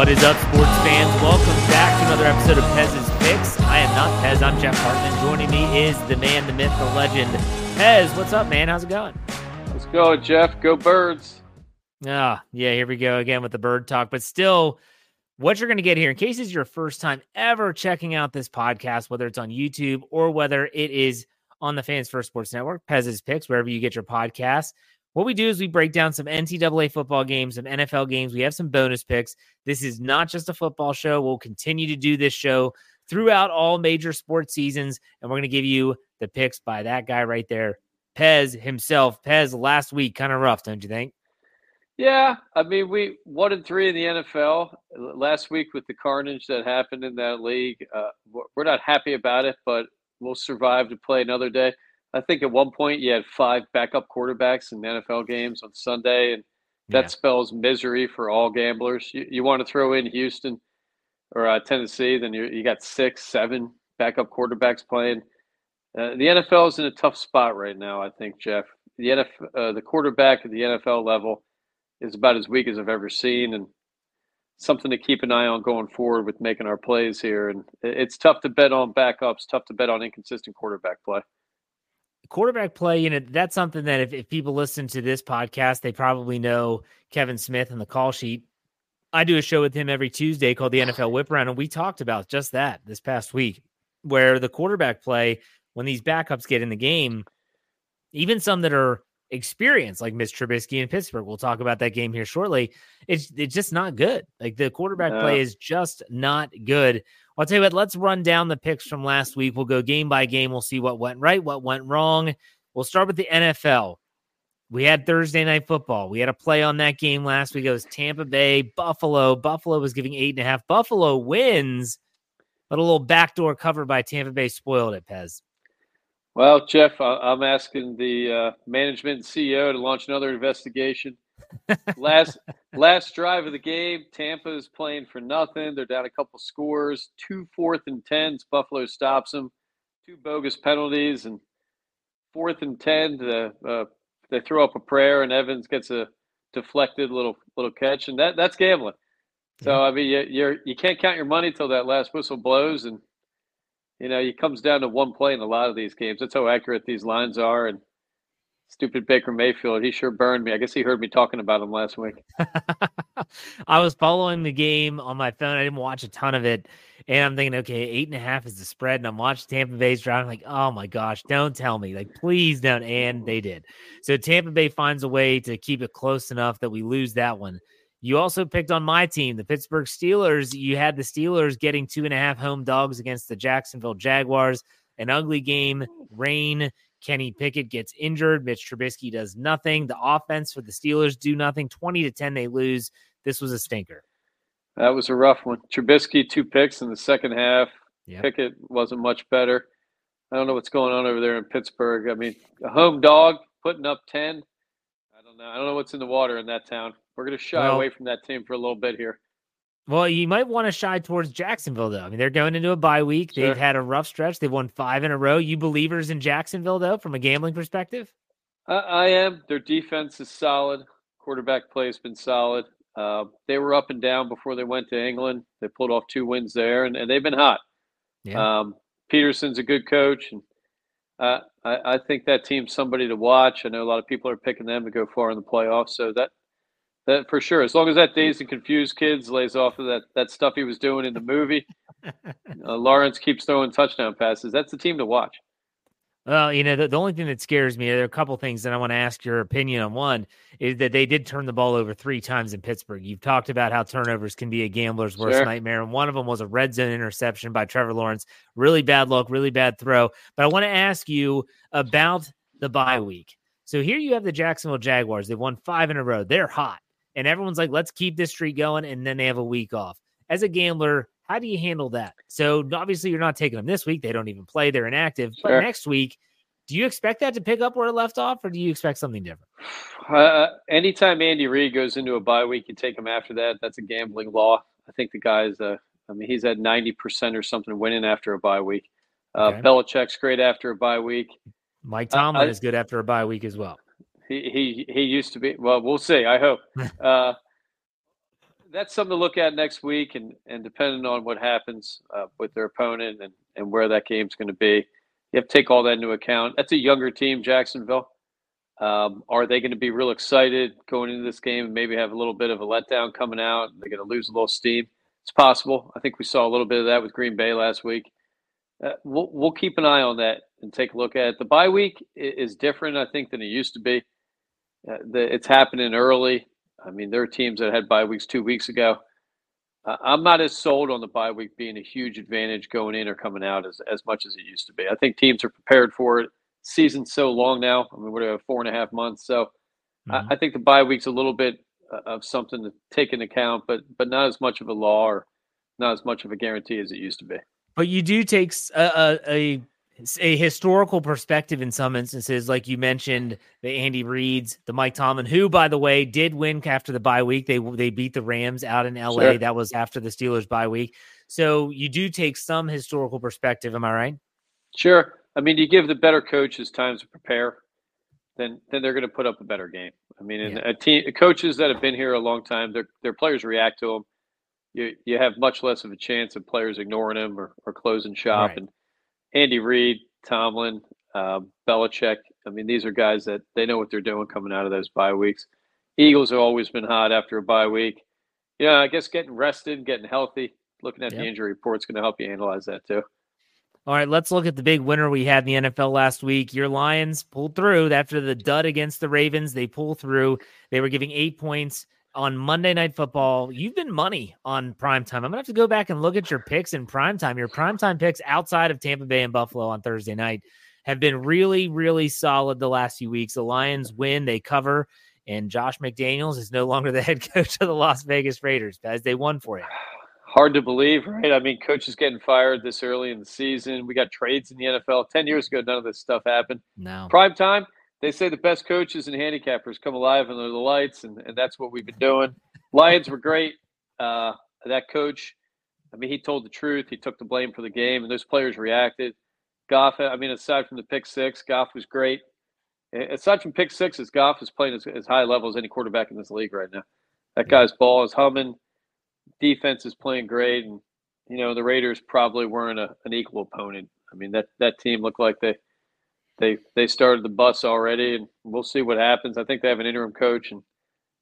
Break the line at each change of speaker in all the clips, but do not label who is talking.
What is up, sports fans? Welcome back to another episode of Pez's Picks. I am not Pez. I'm Jeff Hartman. Joining me is the man, the myth, the legend, Pez. What's up, man? How's it going?
Let's go, Jeff. Go birds.
Ah, yeah, here we go again with the bird talk. But still, what you're going to get here, in case it's your first time ever checking out this podcast, whether it's on YouTube or whether it is on the Fans First Sports Network, Pez's Picks, wherever you get your podcasts. What we do is we break down some NCAA football games, some NFL games. We have some bonus picks. This is not just a football show. We'll continue to do this show throughout all major sports seasons, and we're going to give you the picks by that guy right there, Pez himself. Pez, last week, kind of rough, don't you think?
Yeah, I mean, we one and three in the NFL last week with the carnage that happened in that league. Uh, we're not happy about it, but we'll survive to play another day. I think at one point you had five backup quarterbacks in NFL games on Sunday, and that yeah. spells misery for all gamblers. You, you want to throw in Houston or uh, Tennessee, then you you got six, seven backup quarterbacks playing. Uh, the NFL is in a tough spot right now. I think Jeff, the NFL, uh, the quarterback at the NFL level is about as weak as I've ever seen, and something to keep an eye on going forward with making our plays here. And it's tough to bet on backups, tough to bet on inconsistent quarterback play
quarterback play, you know, that's something that if, if people listen to this podcast, they probably know Kevin Smith and the call sheet. I do a show with him every Tuesday called the ah. NFL Whip Around, and we talked about just that this past week, where the quarterback play, when these backups get in the game, even some that are experienced, like Mitch Trubisky in Pittsburgh, we'll talk about that game here shortly. It's it's just not good. Like the quarterback play is just not good. I'll tell you what, let's run down the picks from last week. We'll go game by game. We'll see what went right, what went wrong. We'll start with the NFL. We had Thursday night football. We had a play on that game last week. It was Tampa Bay, Buffalo. Buffalo was giving eight and a half. Buffalo wins, but a little backdoor cover by Tampa Bay spoiled it, Pez.
Well, Jeff, I'm asking the uh, management and CEO to launch another investigation last last drive of the game, Tampa is playing for nothing. They're down a couple scores, two fourth and tens. Buffalo stops them, two bogus penalties, and fourth and ten. The, uh, they throw up a prayer, and Evans gets a deflected little little catch, and that that's gambling. So I mean, you, you're you can't count your money till that last whistle blows, and you know it comes down to one play in a lot of these games. That's how accurate these lines are, and Stupid Baker Mayfield. He sure burned me. I guess he heard me talking about him last week.
I was following the game on my phone. I didn't watch a ton of it. And I'm thinking, okay, eight and a half is the spread. And I'm watching Tampa Bay's drive. I'm like, oh my gosh, don't tell me. Like, please don't. And they did. So Tampa Bay finds a way to keep it close enough that we lose that one. You also picked on my team, the Pittsburgh Steelers. You had the Steelers getting two and a half home dogs against the Jacksonville Jaguars. An ugly game, rain Kenny Pickett gets injured. Mitch Trubisky does nothing. The offense for the Steelers do nothing. 20 to 10, they lose. This was a stinker.
That was a rough one. Trubisky, two picks in the second half.
Yep.
Pickett wasn't much better. I don't know what's going on over there in Pittsburgh. I mean, a home dog putting up 10. I don't know. I don't know what's in the water in that town. We're going to shy
Well-
away from that team for a little bit here.
Well, you might want to shy towards Jacksonville, though. I mean, they're going into a bye week.
Sure.
They've had a rough stretch. They've won five in a row. You believers in Jacksonville, though, from a gambling perspective?
I, I am. Their defense is solid. Quarterback play has been solid. Uh, they were up and down before they went to England. They pulled off two wins there, and, and they've been hot.
Yeah.
Um, Pederson's a good coach, and uh, I, I think that team's somebody to watch. I know a lot of people are picking them to go far in the playoffs, so that that for sure. As long as that dazed and confused kids lays off of that that stuff he was doing in the movie, uh, Lawrence keeps throwing touchdown passes. That's the team to watch.
Well, you know, the, the only thing that scares me, there are a couple things that I want to ask your opinion on. One is that they did turn the ball over three times in Pittsburgh. You've talked about how turnovers can be a gambler's worst
Sure.
nightmare. And one of them was a red zone interception by Trevor Lawrence. Really bad luck, really bad throw. But I want to ask you about the bye week. So here you have the Jacksonville Jaguars. They've won five in a row. They're hot. And everyone's like, let's keep this streak going. And then they have a week off. As a gambler, how do you handle that? So obviously, you're not taking them this week. They don't even play, they're inactive. But next week, do you expect that to pick up where it left off, or do you expect something different?
Uh, anytime Andy Reid goes into a bye week, you take him after that. That's a gambling law. I think the guy's, uh, I mean, he's at 90% or something winning after a bye week. Uh,
Okay.
Belichick's great after a bye week.
Mike
Uh,
Tomlin
I-
is good after a bye week as well.
He, he, he used to be, well, we'll see. I hope. uh, that's something to look at next week, and, and depending on what happens uh, with their opponent and, and where that game's going to be, you have to take all that into account. That's a younger team, Jacksonville. Um, are they going to be real excited going into this game and maybe have a little bit of a letdown coming out? They're going to lose a little steam. It's possible. I think we saw a little bit of that with Green Bay last week. Uh, we'll, we'll keep an eye on that and take a look at it. The bye week is different, I think, than it used to be. Uh, the, it's happening early. I mean, there are teams that had bye weeks two weeks ago. Uh, I'm not as sold on the bye week being a huge advantage going in or coming out as, as much as it used to be. I think teams are prepared for it. Season's so long now. I mean, what do we have, four and a half months? So
Mhm.
I, I think the bye week's a little bit uh, of something to take into account, but but not as much of a law or not as much of a guarantee as it used to be.
But you do take a, a, a a historical perspective in some instances, like you mentioned the Andy Reid's, the Mike Tomlin, who, by the way, did win after the bye week. They they beat the Rams out in LA.
Sure.
That was after the Steelers bye week. So you do take some historical perspective. Am I right?
Sure. I mean, you give the better coaches time to prepare, then then they're going to put up a better game. I mean,
Yeah.
a team coaches that have been here a long time, their their players react to them. You you have much less of a chance of players ignoring them or, or closing shop.
Right.
And Andy Reid, Tomlin, uh, Belichick. I mean, these are guys that they know what they're doing coming out of those bye weeks. Eagles have always been hot after a bye week. Yeah, I guess getting rested, getting healthy, looking at
Yep.
the injury report's going to help you analyze that too.
All right, let's look at the big winner we had in the NFL last week. Your Lions pulled through after the dud against the Ravens. They pull through. They were giving eight points on Monday Night Football. You've been money on primetime. I'm gonna have to go back and look at your picks in primetime. Your primetime picks outside of Tampa Bay and Buffalo on Thursday night have been really, really solid the last few weeks. The Lions win, they cover, and Josh McDaniels is no longer the head coach of the Las Vegas Raiders as they won for you.
hard to believe, right? I mean, coaches getting fired this early in the season. We got trades in the NFL. Ten years ago, none of this stuff happened.
No.
Prime time, they say the best coaches and handicappers come alive under the lights, and, and that's what we've been doing. Lions were great. Uh, that coach, I mean, he told the truth. He took the blame for the game, and those players reacted. Goff, I mean, aside from the pick six, Goff was great. Aside from pick sixes, Goff is playing as, as high level as any quarterback in this league right now. That guy's ball is humming. Defense is playing great, and you know the Raiders probably weren't a, an equal opponent. I mean that that team looked like they they they started the bus already, and we'll see what happens. I think they have an interim coach, and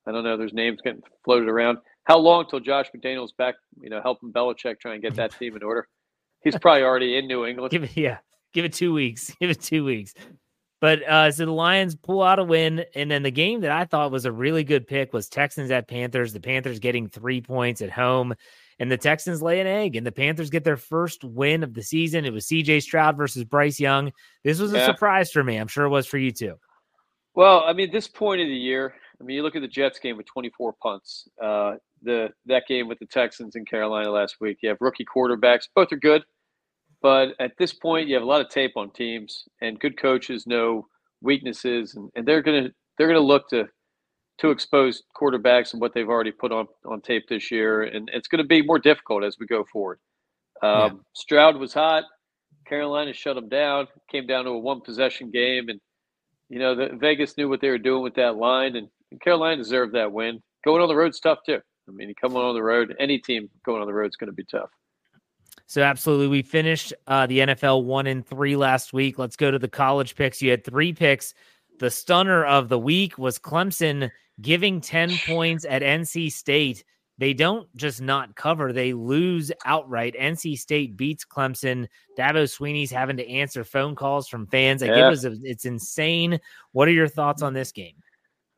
I don't know. There's names getting floated around. How long till Josh McDaniels back? You know, helping Belichick try and get that team in order. He's probably already in New England.
Give it, yeah, give it two weeks. Give it two weeks. But uh, so the Lions pull out a win, and then the game that I thought was a really good pick was Texans at Panthers. The Panthers getting three points at home, and the Texans lay an egg, and the Panthers get their first win of the season. It was C.J. Stroud versus Bryce Young. This was a
Yeah.
surprise for me. I'm sure it was for you too.
Well, I mean, this point of the year, I mean, you look at the Jets game with 24 punts. Uh, the that game with the Texans in Carolina last week. You have rookie quarterbacks. Both are good, but at this point, you have a lot of tape on teams, and good coaches know weaknesses, and, and they're gonna they're gonna look to to expose quarterbacks and what they've already put on on tape this year, and it's going to be more difficult as we go forward. Um, Stroud was hot. Carolina shut him down. Came down to a one possession game, and you know the, Vegas knew what they were doing with that line, and, and Carolina deserved that win. Going on the road's tough too. I mean, you come on the road, any team going on the road is going to be tough.
So absolutely, we finished uh, the NFL one and three last week. Let's go to the college picks. You had three picks. The stunner of the week was Clemson giving ten points at NC State. They don't just not cover; they lose outright. NC State beats Clemson. Dabo Swinney's having to answer phone calls from fans. Like,
Yeah.
it was, a, it's insane. What are your thoughts on this game?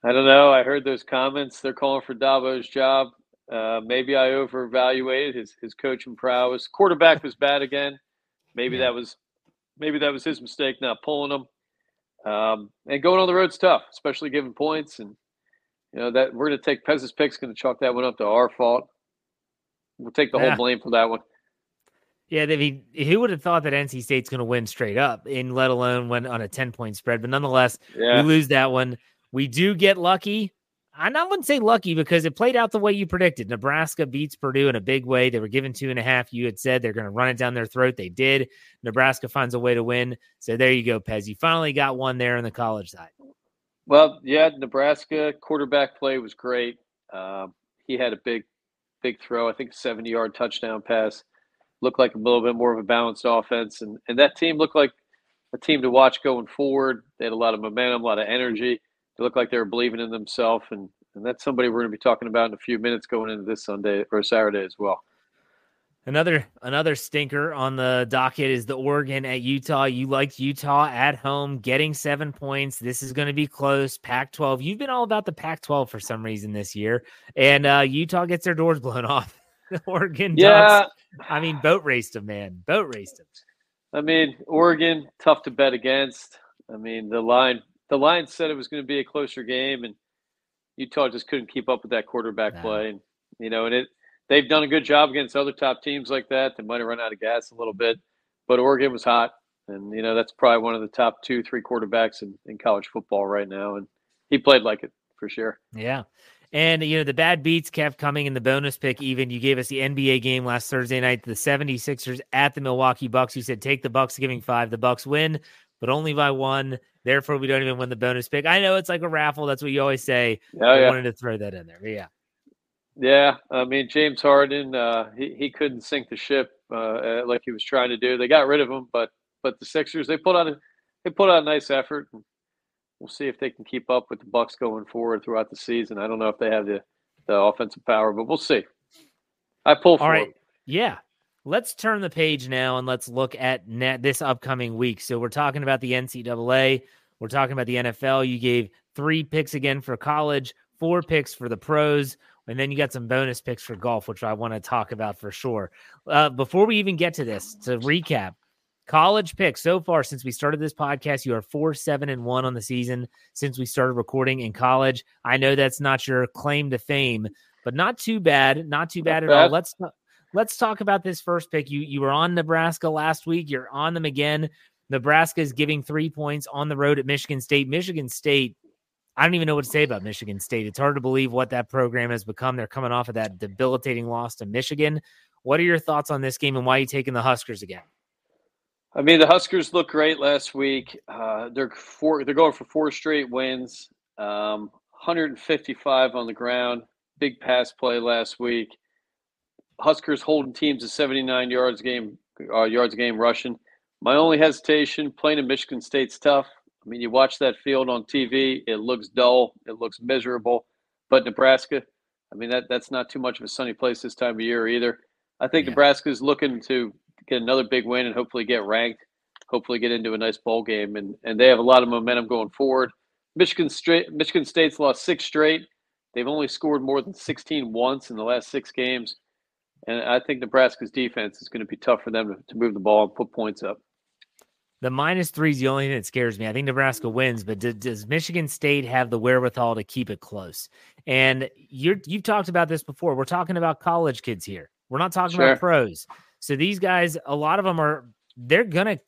I don't know. I heard those comments. They're calling for Dabo's job. Uh, maybe I overevaluated his his coaching prowess. Quarterback was bad again. Maybe
Yeah.
that was maybe that was his mistake not pulling him. Um, and going on the road's tough, especially giving points. And you know that we're going to take Pez's picks. Going to chalk that one up to our fault. We'll take the
Yeah.
whole blame for that one.
Yeah, I mean, who would have thought that NC State's going to win straight up, and let alone win on a ten point spread? But nonetheless,
Yeah.
we lose that one. We do get lucky. I'm not wouldn't say lucky because it played out the way you predicted. Nebraska beats Purdue in a big way. They were given two and a half. You had said they're going to run it down their throat. They did. Nebraska finds a way to win. So there you go, Pez. You finally got one there on the college side.
Well, yeah, Nebraska quarterback play was great. Um, he had a big, big throw. I think a seventy-yard touchdown pass. Looked like a little bit more of a balanced offense, and and that team looked like a team to watch going forward. They had a lot of momentum, a lot of energy. They looked like they were believing in themselves, and and that's somebody we're going to be talking about in a few minutes going into this Sunday or Saturday as well.
Another another stinker on the docket is the Oregon at Utah. You liked Utah at home, getting seven points. This is going to be close. Pac-12. You've been all about the Pac-12 for some reason this year, and uh, Utah gets their doors blown off. Oregon,
Yeah,
Ducks, I mean, boat raced them, man. Boat raced them.
I mean, Oregon, tough to bet against. I mean, the line the line said it was going to be a closer game, and Utah just couldn't keep up with that quarterback
No.
play. And you know, and it they've done a good job against other top teams like that. They might have run out of gas a little bit, but Oregon was hot, and you know that's probably one of the top two, three quarterbacks in, in college football right now, and he played like it for sure.
Yeah. And, you know, the bad beats kept coming in the bonus pick. Even you gave us the NBA game last Thursday night, the 76ers at the Milwaukee Bucks. You said take the Bucks giving five. The Bucks win, but only by one. Therefore, we don't even win the bonus pick. I know it's like a raffle. That's what you always say.
Oh
I
yeah,
wanted to throw that in there. But yeah.
Yeah, I mean James Harden, uh, he he couldn't sink the ship uh, uh, like he was trying to do. They got rid of him, but but the Sixers they put on a they put out a nice effort. We'll see if they can keep up with the Bucks going forward throughout the season. I don't know if they have the the offensive power, but we'll see. I pull for
All right.
them.
Yeah. Let's turn the page now and let's look at net this upcoming week. So we're talking about the NCAA. We're talking about the NFL. You gave three picks again for college, four picks for the pros, and then you got some bonus picks for golf, which I want to talk about for sure. Uh, before we even get to this, to recap, college picks so far since we started this podcast, you are four, seven, and one on the season since we started recording in college. I know that's not your claim to fame, but not too bad. Not too bad
Not
at all. Let's let's talk about this first pick. You you were on Nebraska last week. You're on them again. Nebraska is giving three points on the road at Michigan State. Michigan State. I don't even know what to say about Michigan State. It's hard to believe what that program has become. They're coming off of that debilitating loss to Michigan. What are your thoughts on this game and why are you taking the Huskers again?
I mean, the Huskers looked great last week. Uh, they're four. They're going for four straight wins. Um, 155 on the ground. Big pass play last week. Huskers holding teams to 79 yards game uh, yards game rushing. My only hesitation playing in Michigan State's tough. I mean, you watch that field on TV; it looks dull, it looks miserable. But Nebraska, I mean, that that's not too much of a sunny place this time of year either. I think
Yeah.
Nebraska's looking to get another big win and hopefully get ranked. hopefully get into a nice bowl game. And and they have a lot of momentum going forward. Michigan straight Michigan State's lost six straight. They've only scored more than 16 once in the last six games. And I think Nebraska's defense is going to be tough for them to, to move the ball and put points up.
The minus three is the only thing that scares me. I think Nebraska mm. wins, but does, does Michigan State have the wherewithal to keep it close? And you're you've talked about this before. We're talking about college kids here. We're not talking
Sure.
about pros. So these guys, a lot of them are they're gonna.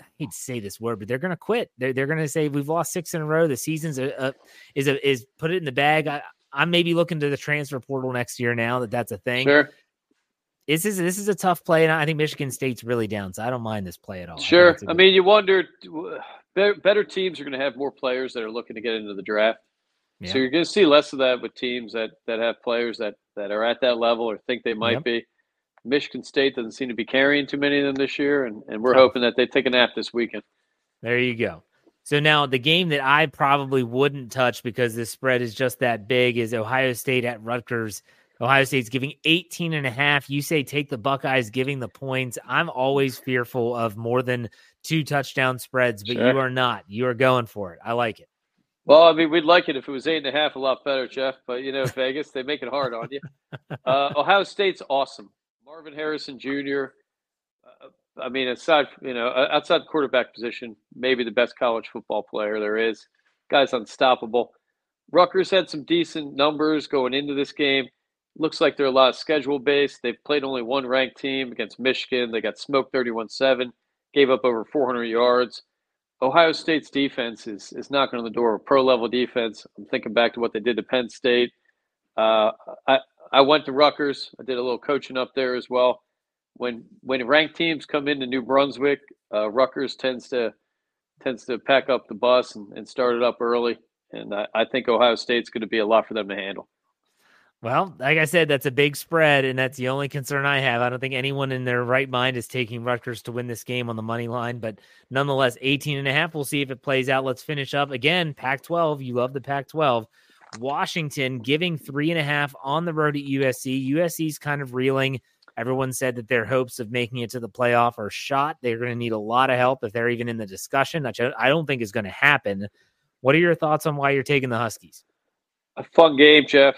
I hate to say this word, but they're gonna quit. They're they're gonna say we've lost six in a row. The season's a, a, is a, is put it in the bag. I, I'm maybe looking to the transfer portal next year now that that's a thing.
Sure.
This is this is a tough play, and I think Michigan State's really down. So I don't mind this play at all.
Sure.
I, a
I
good-
mean, you wonder uh, better, better teams are going to have more players that are looking to get into the draft.
Yeah.
So you're going to see less of that with teams that that have players that that are at that level or think they might
Yep.
be. Michigan State doesn't seem to be carrying too many of them this year, and, and we're hoping that they take a nap this weekend.
There you go. So now the game that I probably wouldn't touch because this spread is just that big is Ohio State at Rutgers. Ohio State's giving 18 and a half. You say take the Buckeyes giving the points. I'm always fearful of more than two touchdown spreads, but
Sure.
you are not. You are going for it. I like it.
Well, I mean, we'd like it if it was eight and a half, a lot better, Jeff. But you know, Vegas, they make it hard on you. Uh, Ohio State's awesome. Marvin Harrison Jr. Uh, I mean, aside you know, uh, outside the quarterback position, maybe the best college football player there is. Guy's unstoppable. Rutgers had some decent numbers going into this game. Looks like they're a lot of schedule based. They've played only one ranked team against Michigan. They got smoked 31 7, gave up over 400 yards. Ohio State's defense is, is knocking on the door of pro level defense. I'm thinking back to what they did to Penn State. Uh, I, I went to Rutgers. I did a little coaching up there as well. When when ranked teams come into New Brunswick, uh, Rutgers tends to tends to pack up the bus and, and start it up early. And I, I think Ohio State's going to be a lot for them to handle.
Well, like I said, that's a big spread, and that's the only concern I have. I don't think anyone in their right mind is taking Rutgers to win this game on the money line, but nonetheless, 18 and a half. We'll see if it plays out. Let's finish up again. Pac 12. You love the Pac 12. Washington giving three and a half on the road at USC. USC's kind of reeling. Everyone said that their hopes of making it to the playoff are shot. They're going to need a lot of help if they're even in the discussion, which I don't think is going to happen. What are your thoughts on why you're taking the Huskies?
A fun game, Jeff.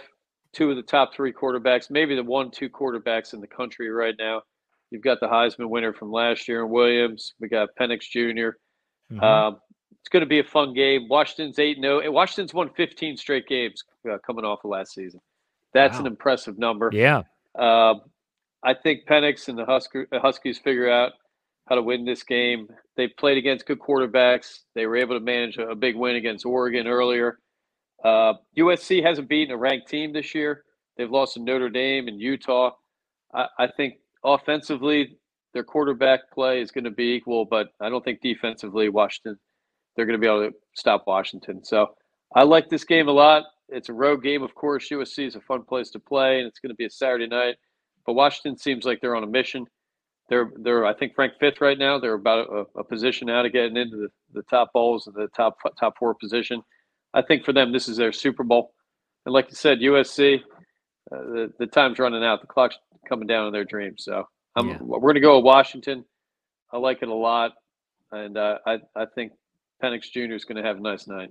Two of the top three quarterbacks, maybe the one, two quarterbacks in the country right now. You've got the Heisman winner from last year in Williams. We got Penix junior
Mhm.
Um, it's going to be a fun game. Washington's 8 0. Washington's won 15 straight games uh, coming off of last season. That's an impressive number.
yeah.
Um, I think Penix and the Husker, uh, Huskies figure out how to win this game. They played against good quarterbacks. They were able to manage a, a big win against Oregon earlier. Uh, USC hasn't beaten a ranked team this year. They've lost to Notre Dame and Utah. I, I think offensively, their quarterback play is going to be equal, but I don't think defensively, Washington, they're going to be able to stop Washington. So I like this game a lot. It's a road game, of course. USC is a fun place to play, and it's going to be a Saturday night. But Washington seems like they're on a mission. They're they're I think ranked fifth right now. They're about a, a position out of getting into the, the top bowls the top top four position. I think for them this is their Super Bowl. And like you said, USC, uh, the the time's running out. The clock's coming down on their dreams. So I'm,
Yeah.
we're going to go with Washington. I like it a lot, and uh, I I think Penix Jr. is going to have a nice night.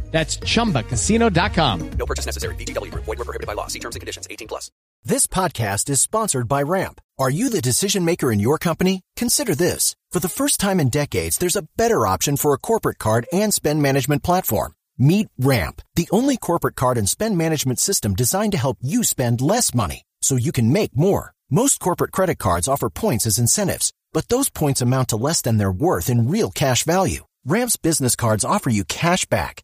That's chumbacasino.com.
No purchase necessary. VGW Group. Void were prohibited by law. See terms and conditions. 18 plus.
This podcast is sponsored by Ramp. Are you the decision maker in your company? Consider this. For the first time in decades, there's a better option for a corporate card and spend management platform. Meet Ramp, the only corporate card and spend management system designed to help you spend less money so you can make more. Most corporate credit cards offer points as incentives, but those points amount to less than their worth in real cash value. Ramp's business cards offer you cash back,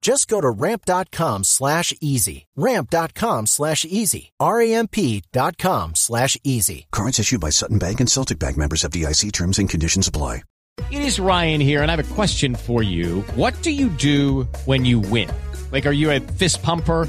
Just go to ramp.com slash easy. Ramp.com slash easy. R-A-M-P dot com slash easy.
Cards issued by Sutton Bank and Celtic Bank members of DIC terms and conditions apply.
It is Ryan here, and I have a question for you. What do you do when you win? Like, are you a fist pumper?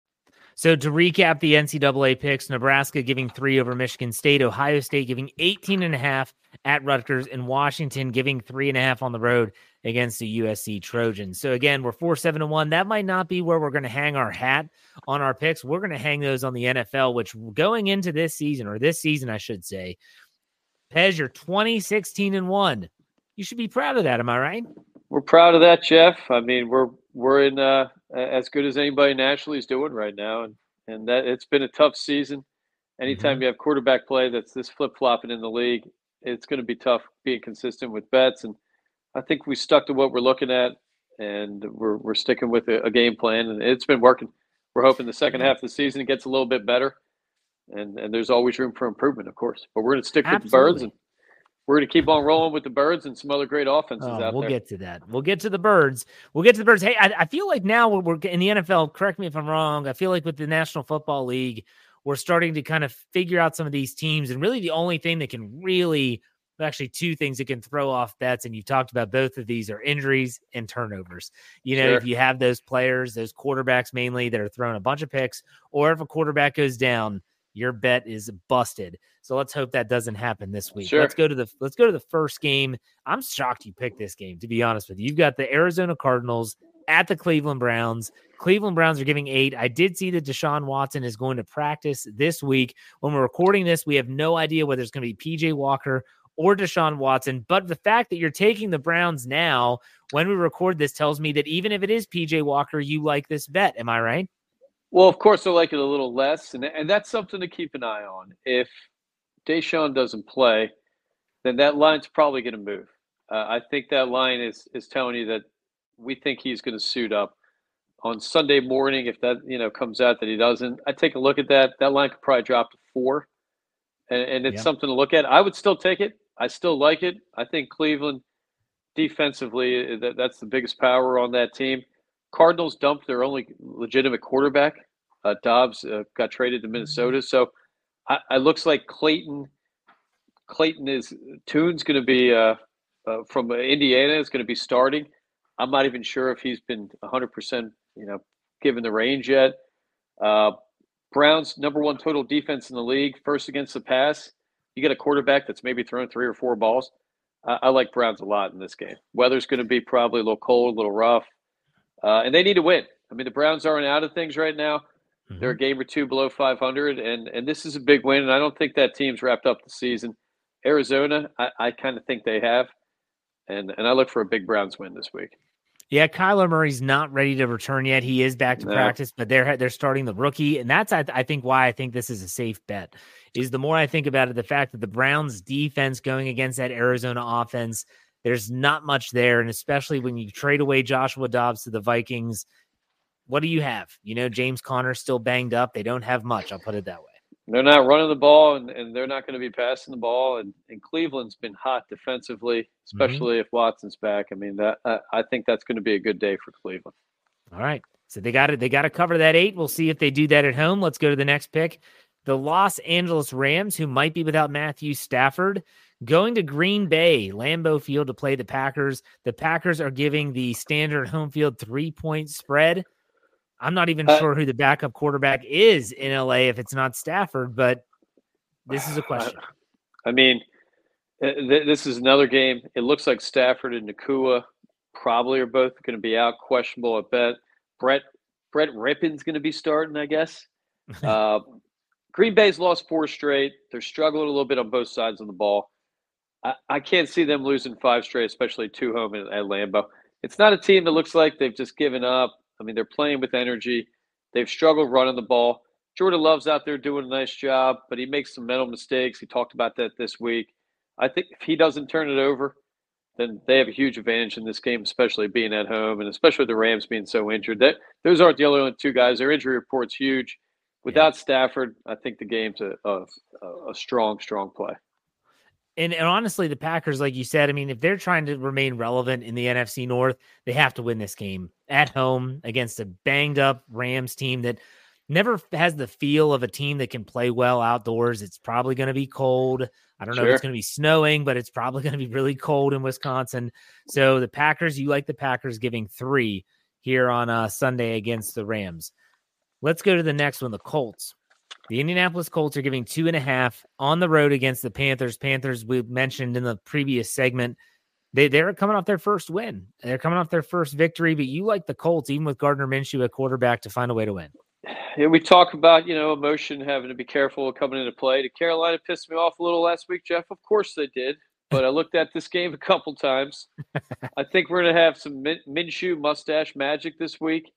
So to recap the NCAA picks, Nebraska giving three over Michigan State, Ohio State giving 18 and a half at Rutgers, and Washington giving three and a half on the road against the USC Trojans. So again, we're four, seven, and one. That might not be where we're going to hang our hat on our picks. We're going to hang those on the NFL, which going into this season, or this season, I should say, Pez, you're 2016 and one. You should be proud of that. Am I right?
We're proud of that, Jeff. I mean, we're we're in uh, as good as anybody nationally is doing right now, and and that it's been a tough season. Anytime
Mm-hmm.
you have quarterback play that's this flip flopping in the league, it's going to be tough being consistent with bets. And I think we stuck to what we're looking at, and we're we're sticking with a, a game plan, and it's been working. We're hoping the second half of the season gets a little bit better, and and there's always room for improvement, of course. But we're going to stick with the birds, and we're going to keep on rolling with the birds and some other great offenses
Oh,
out
we'll
there.
get to that. We'll get to the birds. We'll get to the birds. Hey, I, I feel like now we're, we're in the NFL. Correct me if I'm wrong. I feel like with the National Football League, we're starting to kind of figure out some of these teams, and really the only thing that can really, actually, two things that can throw off bets, and you've talked about both of these are injuries and turnovers. You know,
Sure.
if you have those players, those quarterbacks mainly that are throwing a bunch of picks, or if a quarterback goes down, your bet is busted. So let's hope that doesn't happen this week.
Sure.
Let's go to the let's go to the first game. I'm shocked you picked this game, to be honest with you. You've got the Arizona Cardinals at the Cleveland Browns. Cleveland Browns are giving eight. I did see that Deshaun Watson is going to practice this week. When we're recording this, we have no idea whether it's going to be PJ Walker or Deshaun Watson. But the fact that you're taking the Browns now, when we record this, tells me that even if it is PJ Walker, you like this bet. Am I right?
Well, of course, I like it a little less, and and that's something to keep an eye on. If Deshaun doesn't play, then that line's probably going to move. Uh, I think that line is is telling you that we think he's going to suit up on Sunday morning. If that you know comes out that he doesn't, I take a look at that. That line could probably drop to four, and, and it's
Yeah.
something to look at. I would still take it. I still like it. I think Cleveland defensively, that, that's the biggest power on that team. Cardinals dumped their only legitimate quarterback. Uh, Dobbs uh, got traded to Minnesota, so I, it looks like Clayton. Clayton is Tune's going to be uh, uh, from Indiana is going to be starting. I'm not even sure if he's been 100 percent, you know, given the range yet. Uh, Browns number one total defense in the league, first against the pass. You get a quarterback that's maybe throwing three or four balls. I, I like Browns a lot in this game. Weather's going to be probably a little cold, a little rough, uh, and they need to win. I mean, the Browns aren't out of things right now. They're a game or two below 500, and and this is a big win. And I don't think that team's wrapped up the season. Arizona, I, I kind of think they have, and and I look for a big Browns win this week.
Yeah, Kyler Murray's not ready to return yet. He is back to
No.
practice, but they're they're starting the rookie, and that's I, I think why I think this is a safe bet. Is the more I think about it, the fact that the Browns' defense going against that Arizona offense, there's not much there, and especially when you trade away Joshua Dobbs to the Vikings, what do you have? You know, James Conner's still banged up. They don't have much. I'll put it that way.
They're not running the ball, and, and they're not going to be passing the ball. And, and Cleveland's been hot defensively, mm-hmm. especially if Watson's back. I mean, that I, I think that's going to be a good day for Cleveland.
All right. So they got it. they got to cover that eight. We'll see if they do that at home. Let's go to the next pick. The Los Angeles Rams, who might be without Matthew Stafford, going to Green Bay, Lambeau Field to play the Packers. The Packers are giving the standard home field three point spread. I'm not even
Uh,
sure who the backup quarterback is in LA if it's not Stafford, but this is a question.
I mean, uh, th- this is another game. It looks like Stafford and Nacua probably are both going to be out, questionable at bet. Brett Brett Rypien's going to be starting, I guess. Uh, Green Bay's lost four straight. They're struggling a little bit on both sides of the ball. I, I can't see them losing five straight, especially two home at, at Lambeau. It's not a team that looks like they've just given up. I mean, they're playing with energy. They've struggled running the ball. Jordan Love's out there doing a nice job, but he makes some mental mistakes. He talked about that this week. I think if he doesn't turn it over, then they have a huge advantage in this game, especially being at home and especially with the Rams being so injured. That those aren't the only two guys. Their injury report's huge. Without Stafford, I think the game's a, a, a strong, strong play.
And, and honestly, the Packers, like you said, I mean, if they're trying to remain relevant in the NFC North, they have to win this game at home against a banged up Rams team that never has the feel of a team that can play well outdoors. It's probably going to be cold. I don't know if it's going to be snowing, but it's probably going to be really cold in Wisconsin. So the Packers, you like the Packers giving three here on uh, Sunday against the Rams. Let's go to the next one, the Colts. The Indianapolis Colts are giving two and a half on the road against the Panthers. Panthers, we mentioned in the previous segment, they, they're coming off their first win. They're coming off their first victory, but you like the Colts, even with Gardner Minshew at quarterback, to find a way to win.
Yeah, we talk about you know emotion, having to be careful coming into play. Did Carolina piss me off a little last week, Jeff? Of course they did. But I looked at this game a couple times. I think we're going to have some Min- Minshew mustache magic this week.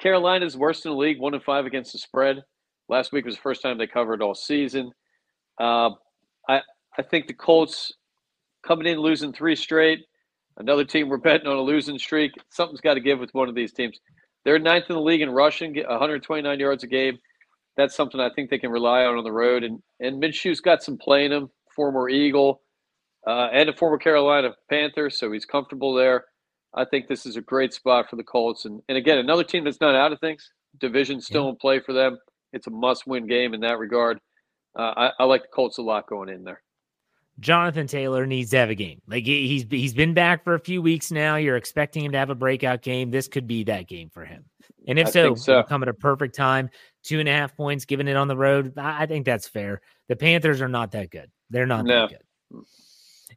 Carolina's worst in the league, one and five against the spread. Last week was the first time they covered all season. Uh, I I think the Colts coming in losing three straight. Another team we're betting on a losing streak. Something's got to give with one of these teams. They're ninth in the league in rushing, 129 yards a game. That's something I think they can rely on on the road. And and Minshew's got some play in him, former Eagle, uh, and a former Carolina Panther, so he's comfortable there. I think this is a great spot for the Colts. And and again, another team that's not out of things. Division still in play for them. It's a must-win game in that regard. Uh, I, I like the Colts a lot going in there.
Jonathan Taylor needs to have a game. Like he- he's he's been back for a few weeks now. You're expecting him to have a breakout game. This could be that game for him. And if
I
so,
so.
come at a perfect time. Two and a half points, given it on the road. I, I think that's fair. The Panthers are not that good. They're not
No.
that good.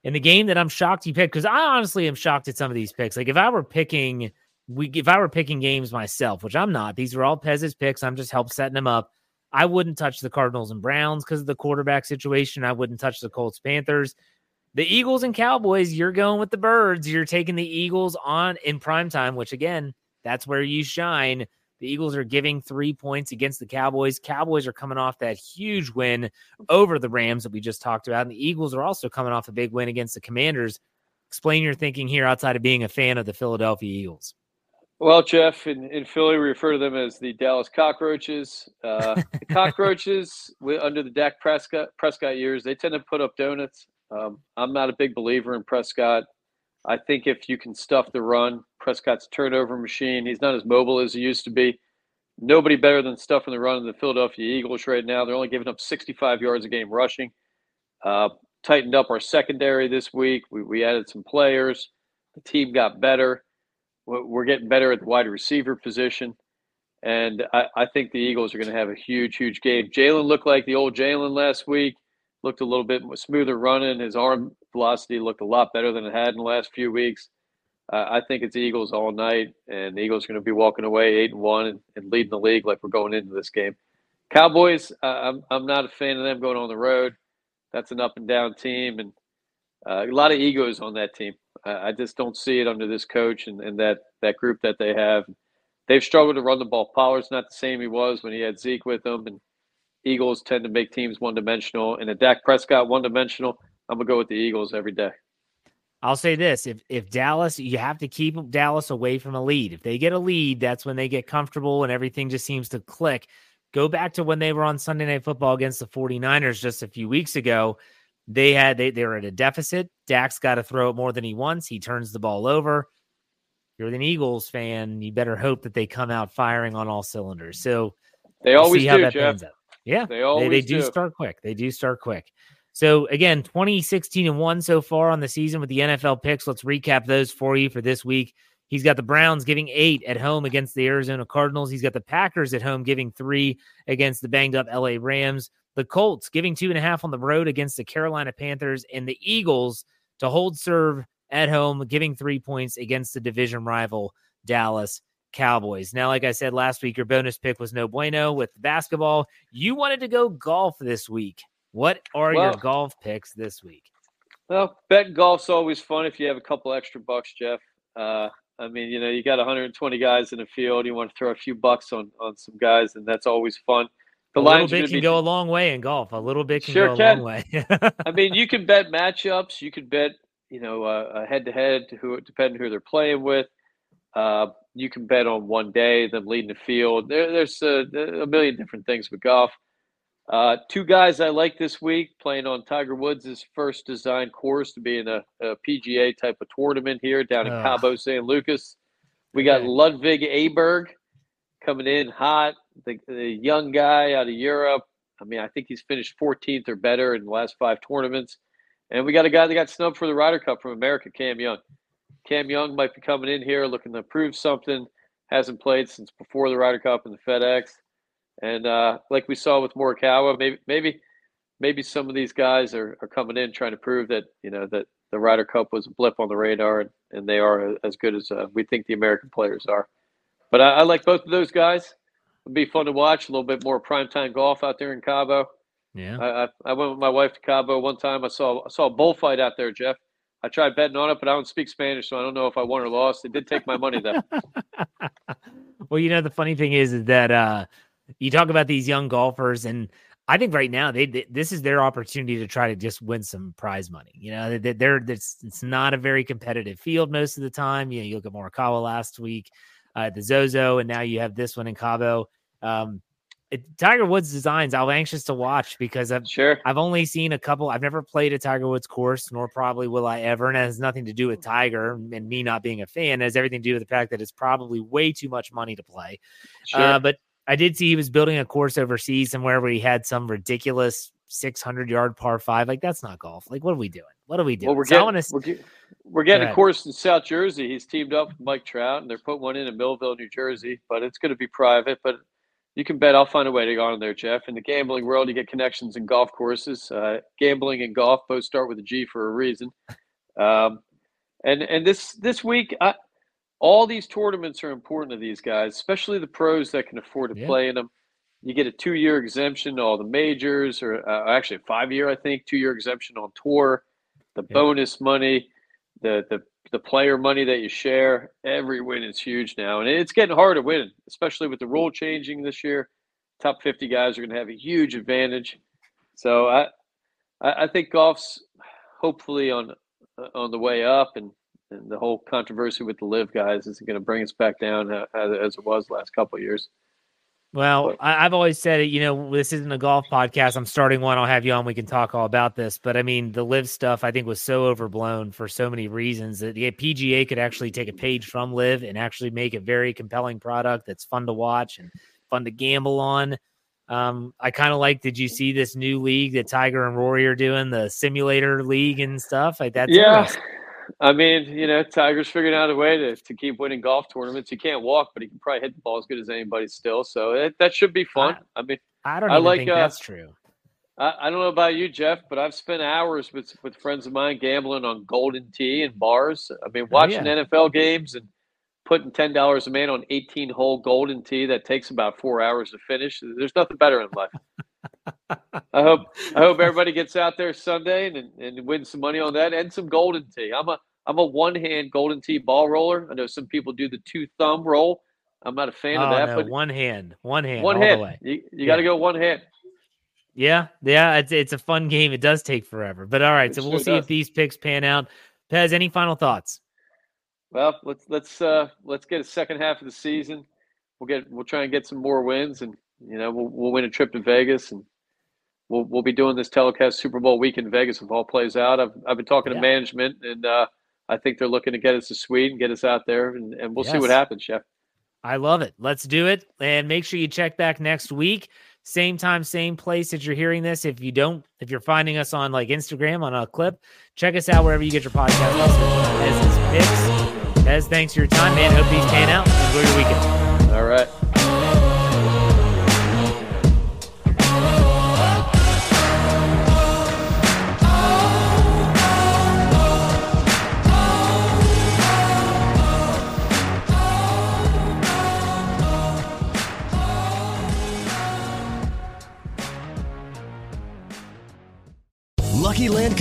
In the game that I'm shocked you picked, because I honestly am shocked at some of these picks. Like if I were picking, we if I were picking games myself, which I'm not. These are all Pez's picks. I'm just help setting them up. I wouldn't touch the Cardinals and Browns because of the quarterback situation. I wouldn't touch the Colts Panthers. The Eagles and Cowboys, you're going with the birds. You're taking the Eagles on in prime time, which again, that's where you shine. The Eagles are giving three points against the Cowboys. Cowboys are coming off that huge win over the Rams that we just talked about. And the Eagles are also coming off a big win against the Commanders. Explain your thinking here outside of being a fan of the Philadelphia Eagles.
Well, Jeff, in, in Philly, we refer to them as the Dallas Cockroaches. Uh, the Cockroaches, under the Dak Prescott, Prescott years, they tend to put up donuts. Um, I'm not a big believer in Prescott. I think if you can stuff the run, Prescott's turnover machine. He's not as mobile as he used to be. Nobody better than stuffing the run in the Philadelphia Eagles right now. They're only giving up 65 yards a game rushing. Uh, tightened up our secondary this week. We, we added some players. The team got better. We're getting better at the wide receiver position. And I, I think the Eagles are going to have a huge, huge game. Jalen looked like the old Jalen last week. Looked a little bit smoother running. His arm velocity looked a lot better than it had in the last few weeks. Uh, I think it's Eagles all night, and the Eagles are going to be walking away eight and one and, and leading the league like we're going into this game. Cowboys, uh, I'm I'm not a fan of them going on the road. That's an up and down team, and uh, a lot of egos on that team. I, just don't see it under this coach and, and that that group that they have. They've struggled to run the ball. Pollard's not the same he was when he had Zeke with him, and Eagles tend to make teams one dimensional. And a Dak Prescott one dimensional, I'm gonna go with the Eagles every day.
I'll say this: if if Dallas, you have to keep Dallas away from a lead. If they get a lead, that's when they get comfortable and everything just seems to click. Go back to when they were on Sunday Night Football against the 49ers just a few weeks ago. They had they, they were at a deficit. Dak's got to throw it more than he wants. He turns the ball over. You're an Eagles fan. You better hope that they come out firing on all cylinders. So
they always see how do, that Jeff.
Yeah,
they always
they, they do,
do
start quick. They do start quick. So again, 2016 and one so far on the season with the NFL picks. Let's recap those for you for this week. He's got the Browns giving eight at home against the Arizona Cardinals. He's got the Packers at home giving three against the banged up LA Rams. The Colts giving two and a half on the road against the Carolina Panthers, and the Eagles to hold serve at home, giving three points against the division rival Dallas Cowboys. Now, like I said last week, your bonus pick was no bueno with basketball. You wanted to go golf this week. What are well, your golf picks this week?
Well, betting golf's always fun if you have a couple extra bucks, Jeff. Uh, I mean, you know, you got 120 guys in the field. You want to throw a few bucks on on some guys, and that's always fun.
The a little bit can be... go a long way in golf. A little bit can
sure
go a long way.
I mean, you can bet matchups. You can bet, you know, uh, head to head, who depending who they're playing with. Uh, you can bet on one day them leading the field. There, there's a, a, million different things with golf. Uh, two guys I like this week playing on Tiger Woods' first design course to be in a, a PGA type of tournament here down in. Cabo San Lucas. We got Ludvig Åberg coming in hot the, the young guy out of Europe. I mean, I think he's finished 14th or better in the last five tournaments. And we got a guy that got snubbed for the Ryder Cup from America, Cam Young. Cam Young might be coming in here looking to prove something. Hasn't played since before the Ryder Cup and the FedEx. And uh, like we saw with Morikawa, maybe maybe maybe some of these guys are, are coming in trying to prove that you know that the Ryder Cup was a blip on the radar, and, and they are as good as uh, we think the American players are. But I, I like both of those guys. It'd be fun to watch a little bit more primetime golf out there in Cabo.
Yeah,
I, I, I went with my wife to Cabo one time. I saw I saw a bullfight out there, Jeff. I tried betting on it, but I don't speak Spanish, so I don't know if I won or lost. It did take my money though.
well, you know the funny thing is, is that uh, you talk about these young golfers, and I think right now they, they, this is their opportunity to try to just win some prize money. You know, they, they're it's, it's not a very competitive field most of the time. You know, you look at Morikawa last week uh, the Zozo, and now you have this one in Cabo. Um, it, Tiger Woods designs I'm anxious to watch because I've
sure
I've only seen a couple. I've never played a Tiger Woods course, nor probably will I ever. And it has nothing to do with Tiger and me not being a fan. It has everything to do with the fact that it's probably way too much money to play. Sure. Uh, but I did see he was building a course overseas somewhere where he had some ridiculous 600 yard par five. Like that's not golf. Like what are we doing? What are we doing?
Well, we're
so
getting, wanna... we're, get, we're getting a course in South Jersey. He's teamed up with Mike Trout, and they're putting one in in Millville, New Jersey. But it's going to be private. But you can bet I'll find a way to go on there, Jeff. In the gambling world, you get connections in golf courses. Uh, gambling and golf both start with a G for a reason. Um, and and this this week, I, all these tournaments are important to these guys, especially the pros that can afford to yeah. play in them. You get a two-year exemption to all the majors, or uh, actually a five-year, I think, two-year exemption on tour. The yeah. bonus money, the the the player money that you share. Every win is huge now, and it's getting hard to win, especially with the rule changing this year. Top fifty guys are going to have a huge advantage. So I, I think golf's hopefully on on the way up, and, and the whole controversy with the LIV guys is going to bring us back down uh, as, as it was last couple of years.
Well, I, have always said it. You know, this isn't a golf podcast. I'm starting one. I'll have you on. We can talk all about this. But I mean, the LIV stuff I think was so overblown for so many reasons that the PGA could actually take a page from LIV and actually make a very compelling product that's fun to watch and fun to gamble on. Um, I kind of like. Did you see this new league that Tiger and Rory are doing, the simulator league and stuff? Like that's
yeah. I mean, you know, Tiger's figuring out a way to, to keep winning golf tournaments. He can't walk, but he can probably hit the ball as good as anybody still. So it, that should be fun. I, I mean,
I don't I like, think uh, that's true.
I, I, don't know about you, Jeff, but I've spent hours with with friends of mine gambling on golden tee and bars. I mean, watching oh, yeah. NFL games and putting ten dollars a man on eighteen hole golden tee that takes about four hours to finish. There's nothing better in life. I hope I hope everybody gets out there Sunday and and wins some money on that and some Golden Tee. I'm a I'm a one hand Golden Tee ball roller. I know some people do the two thumb roll. I'm not a fan
oh,
of that,
no,
but
one hand, one hand,
one
all
hand.
the way.
You, you got to go one hand.
Yeah, yeah, it's it's a fun game. It does take forever, but all right.
It
So we'll
sure
see if these picks pan out. Pez, any final thoughts?
Well, let's let's uh let's get a second half of the season. We'll get we'll try and get some more wins, and you know we'll we'll win a trip to Vegas, and we'll we'll be doing this telecast Super Bowl week in Vegas if all plays out. I've I've been talking
Yeah.
to management, and uh, I think they're looking to get us to Sweden, get us out there, and, and we'll see what happens, Jeff.
I love it. Let's do it. And make sure you check back next week. Same time, same place that you're hearing this. If you don't, if you're finding us on like Instagram on a clip, check us out wherever you get your podcast. Picks. Pez, thanks for your time, man. Hope these pan out. Enjoy your weekend.
All right.